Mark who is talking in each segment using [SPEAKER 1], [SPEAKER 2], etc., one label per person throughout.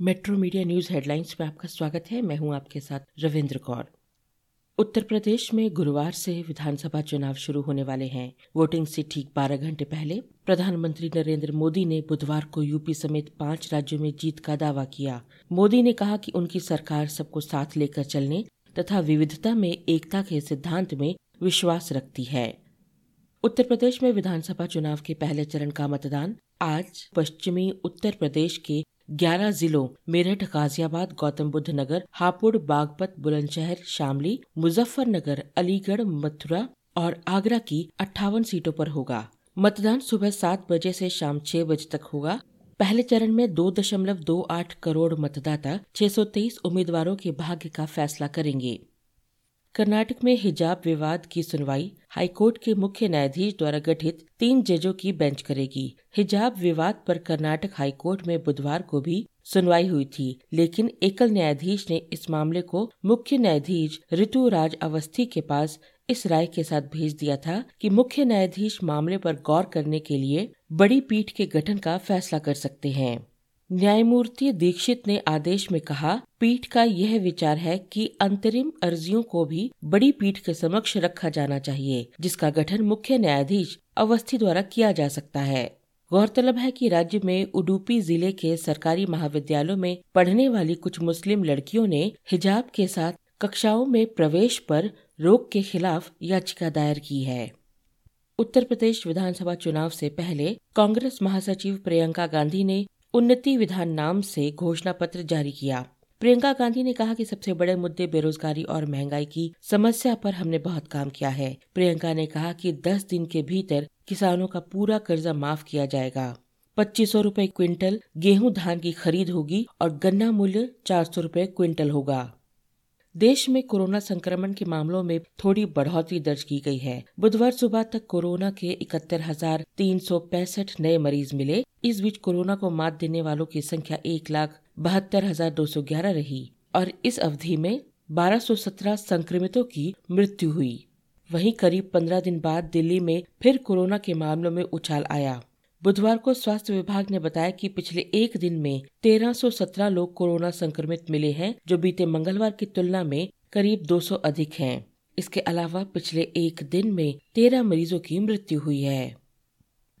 [SPEAKER 1] Metro media news headlines में आपका स्वागत है। मैं हूँ आपके साथ रविंद्र कौर। उत्तर प्रदेश में गुरुवार से विधानसभा चुनाव शुरू होने वाले हैं। वोटिंग से ठीक 12 घंटे पहले प्रधानमंत्री नरेंद्र मोदी ने बुधवार को यूपी समेत पाँच राज्यों में जीत का दावा किया। मोदी ने कहा कि उनकी सरकार सबको साथ लेकर चलने तथा विविधता में एकता के सिद्धांत में विश्वास रखती है। उत्तर प्रदेश में विधानसभा चुनाव के पहले चरण का मतदान आज पश्चिमी उत्तर प्रदेश के 11 जिलों, मेरठ, गाजियाबाद गौतम बुद्ध नगर हापुड़, बागपत, बुलंदशहर, शामली, मुजफ्फरनगर, अलीगढ़, मथुरा और आगरा की अट्ठावन सीटों पर होगा। मतदान सुबह सात बजे से शाम छह बजे तक होगा। पहले चरण में दो दशमलव दो आठ करोड़ मतदाता 623 उम्मीदवारों के भाग्य का फैसला करेंगे। कर्नाटक में हिजाब विवाद की सुनवाई हाईकोर्ट के मुख्य न्यायाधीश द्वारा गठित तीन जजों की बेंच करेगी। हिजाब विवाद पर कर्नाटक हाईकोर्ट में बुधवार को भी सुनवाई हुई थी, लेकिन एकल न्यायाधीश ने इस मामले को मुख्य न्यायाधीश ऋतु राज अवस्थी के पास इस राय के साथ भेज दिया था कि मुख्य न्यायाधीश मामले पर गौर करने के लिए बड़ी पीठ के गठन का फैसला कर सकते हैं। न्यायमूर्ति दीक्षित ने आदेश में कहा, पीठ का यह विचार है कि अंतरिम अर्जियों को भी बड़ी पीठ के समक्ष रखा जाना चाहिए, जिसका गठन मुख्य न्यायाधीश अवस्थी द्वारा किया जा सकता है। गौरतलब है कि राज्य में उडुपी ज़िले के सरकारी महाविद्यालयों में पढ़ने वाली कुछ मुस्लिम लड़कियों ने हिजाब के साथ कक्षाओं में प्रवेश पर रोक के खिलाफ याचिका दायर की है। उत्तर प्रदेश विधानसभा चुनाव से पहले कांग्रेस महासचिव प्रियंका गांधी ने उन्नति विधान नाम से घोषणा पत्र जारी किया। प्रियंका गांधी ने कहा कि सबसे बड़े मुद्दे बेरोजगारी और महँगाई की समस्या पर हमने बहुत काम किया है। प्रियंका ने कहा कि 10 दिन के भीतर किसानों का पूरा कर्जा माफ़ किया जाएगा। पच्चीस सौ रूपए क्विंटल गेहूँ धान की खरीद होगी और गन्ना मूल्य चार सौ रूपए क्विंटल होगा। देश में कोरोना संक्रमण के मामलों में थोड़ी बढ़ोतरी दर्ज की गई है। बुधवार सुबह तक कोरोना के इकहत्तर हज़ार तीन सौ पैंसठ नए मरीज़ मिले। इस बीच कोरोना को मात देने वालों की संख्या एक लाख बहत्तर हज़ार दो सौ ग्यारह रही और इस अवधि में बारह सौ सत्रह संक्रमितों की मृत्यु हुई। वहीं करीब पंद्रह दिन बाद दिल्ली में फिर कोरोना के मामलों में उछाल आया। बुधवार को स्वास्थ्य विभाग ने बताया कि पिछले एक दिन में 1317 लोग कोरोना संक्रमित मिले हैं, जो बीते मंगलवार की तुलना में करीब 200 अधिक हैं। इसके अलावा पिछले एक दिन में 13 मरीजों की मृत्यु हुई है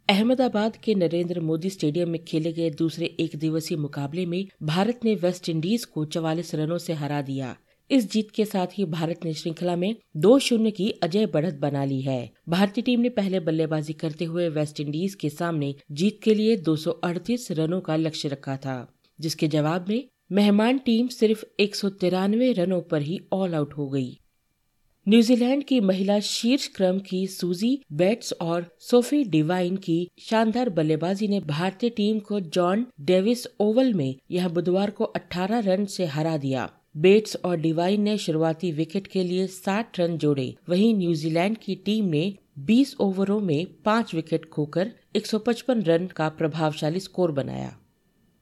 [SPEAKER 1] अहमदाबाद के नरेंद्र मोदी स्टेडियम में खेले गए दूसरे एक दिवसीय मुकाबले में भारत ने वेस्ट इंडीज को चवालीस रनों से हरा दिया इस जीत के साथ ही भारत ने श्रृंखला में दो शून्य की अजय बढ़त बना ली है। भारतीय टीम ने पहले बल्लेबाजी करते हुए वेस्ट इंडीज के सामने जीत के लिए दो सौ अड़तीस रनों का लक्ष्य रखा था, जिसके जवाब में मेहमान टीम सिर्फ़ एक सौ तिरानवे रनों पर ही ऑल आउट हो गई। न्यूजीलैंड की महिला शीर्ष क्रम की सूजी बेट्स और सोफी डिवाइन की शानदार बल्लेबाजी ने भारतीय टीम को जॉन डेविस ओवल में यह बुधवार को 18 रन से हरा दिया। बेट्स और डिवाइन ने शुरुआती विकेट के लिए 60 रन जोड़े। वहीं न्यूजीलैंड की टीम ने 20 ओवरों में पाँच विकेट खोकर 155 रन का प्रभावशाली स्कोर बनाया।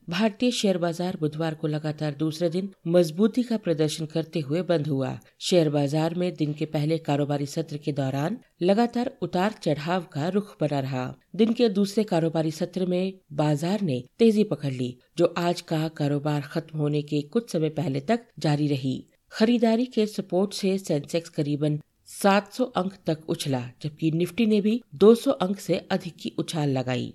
[SPEAKER 1] भारतीय शेयर बाज़ार बुधवार को लगातार दूसरे दिन मजबूती का प्रदर्शन करते हुए बंद हुआ। शेयर बाज़ार में दिन के पहले कारोबारी सत्र के दौरान लगातार उतार चढ़ाव का रुख बना रहा। दिन के दूसरे कारोबारी सत्र में बाज़ार ने तेज़ी पकड़ ली, जो आज का कारोबार खत्म होने के कुछ समय पहले तक जारी रही। खरीदारी के सपोर्ट से सेंसेक्स करीबन 700 अंक तक उछला, जबकि निफ्टी ने भी 200 अंक से अधिक की उछाल लगाई।